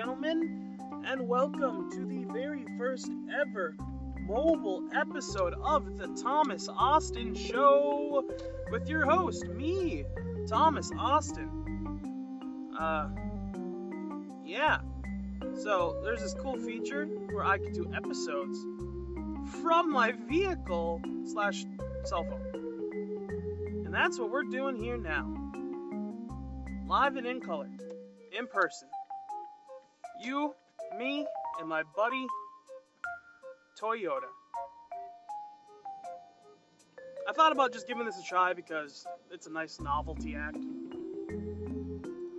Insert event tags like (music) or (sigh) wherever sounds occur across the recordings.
gentlemen, and welcome to the very first ever mobile episode of the Thomas Austin Show with your host, me, Thomas Austin. Uh, yeah. So there's this cool feature where I can do episodes from my vehicle slash cell phone. And that's what we're doing here now. Live and in color, in person. You, me, and my buddy Toyota. I thought about just giving this a try because it's a nice novelty act.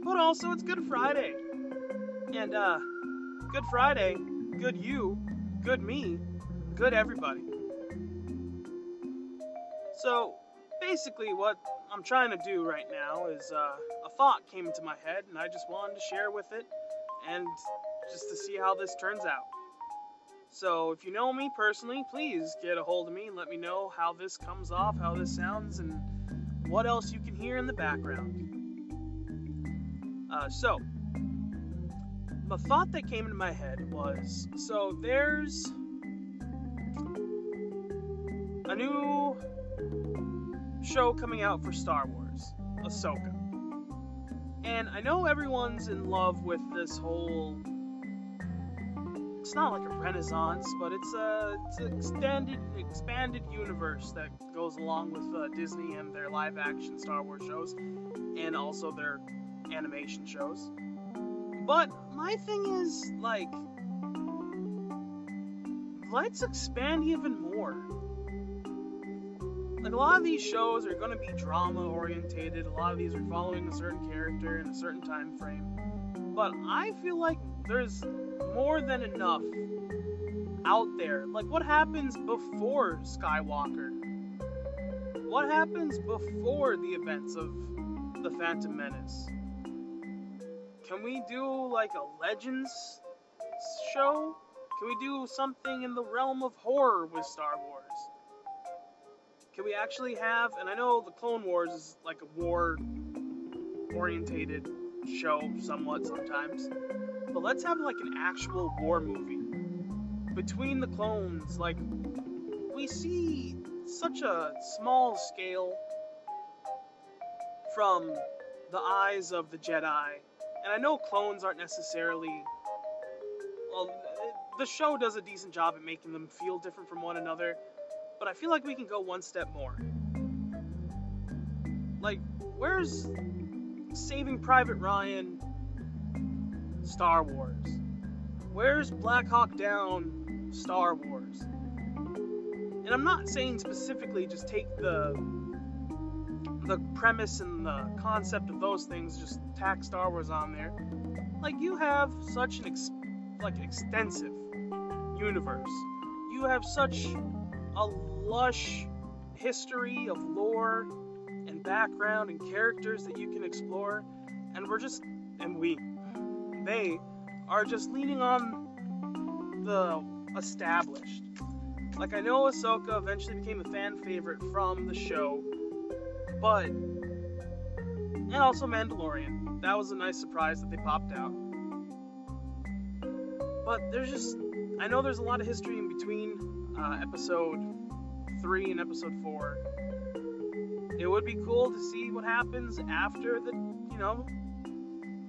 But also, it's Good Friday. And, uh, Good Friday, good you, good me, good everybody. So, basically, what I'm trying to do right now is uh, a thought came into my head, and I just wanted to share with it and just to see how this turns out. So, if you know me personally, please get a hold of me and let me know how this comes off, how this sounds, and what else you can hear in the background. Uh, so, the thought that came into my head was so there's a new show coming out for Star Wars, Ahsoka. And I know everyone's in love with this whole. It's not like a renaissance, but it's a it's an extended, expanded universe that goes along with uh, Disney and their live-action Star Wars shows, and also their animation shows. But my thing is like, let's expand even more. Like a lot of these shows are going to be drama orientated. A lot of these are following a certain character in a certain time frame. But I feel like there's more than enough out there. Like what happens before Skywalker? What happens before the events of the Phantom Menace? Can we do like a Legends show? Can we do something in the realm of horror with Star Wars? Can we actually have, and I know the Clone Wars is like a war orientated show somewhat sometimes, but let's have like an actual war movie between the clones. Like, we see such a small scale from the eyes of the Jedi, and I know clones aren't necessarily. Well, the show does a decent job at making them feel different from one another but I feel like we can go one step more. Like, where's Saving Private Ryan Star Wars? Where's Black Hawk Down Star Wars? And I'm not saying specifically just take the the premise and the concept of those things, just tack Star Wars on there. Like you have such an ex- like extensive universe. You have such a lush history of lore and background and characters that you can explore. And we're just, and we, they are just leaning on the established. Like, I know Ahsoka eventually became a fan favorite from the show, but, and also Mandalorian. That was a nice surprise that they popped out. But there's just, I know there's a lot of history in between uh, episode 3 and episode 4. It would be cool to see what happens after the, you know,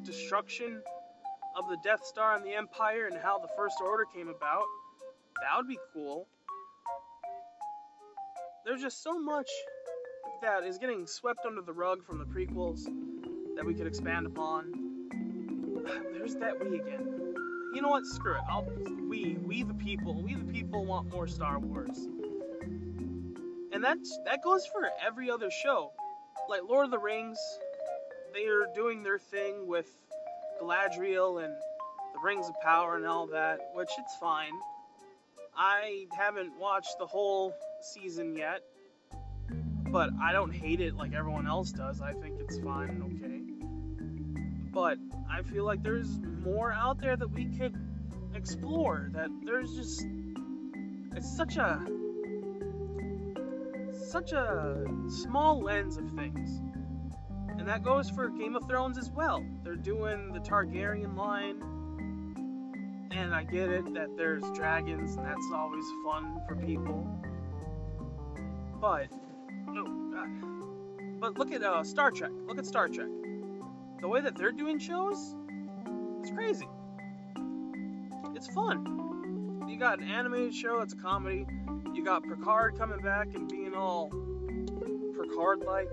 destruction of the Death Star and the Empire and how the First Order came about. That would be cool. There's just so much that is getting swept under the rug from the prequels that we could expand upon. (sighs) There's that we again. You know what? Screw it. I'll we we the people we the people want more Star Wars and that's that goes for every other show. Like Lord of the Rings, they are doing their thing with Galadriel and the Rings of Power and all that, which it's fine. I haven't watched the whole season yet, but I don't hate it like everyone else does. I think it's fine and okay. But I feel like there's more out there that we could explore. That there's just it's such a such a small lens of things. And that goes for Game of Thrones as well. They're doing the Targaryen line, And I get it that there's dragons and that's always fun for people. But, oh. But look at uh, Star Trek. Look at Star Trek. The way that they're doing shows, it's crazy. It's fun. You got an animated show, it's a comedy. You got Picard coming back and being all Picard like.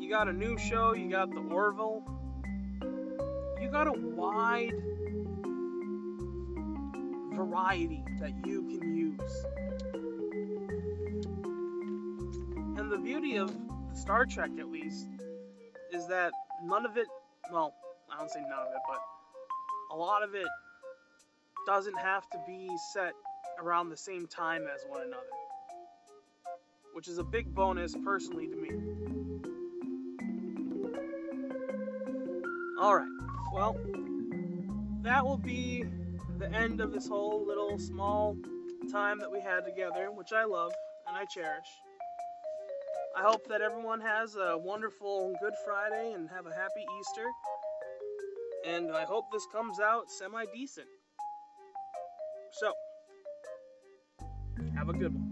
You got a new show, you got the Orville. You got a wide variety that you can use. And the beauty of Star Trek, at least, is that none of it, well, I don't say none of it, but a lot of it doesn't have to be set around the same time as one another. Which is a big bonus personally to me. Alright, well, that will be the end of this whole little small time that we had together, which I love and I cherish. I hope that everyone has a wonderful Good Friday and have a happy Easter. And I hope this comes out semi decent. So, have a good one.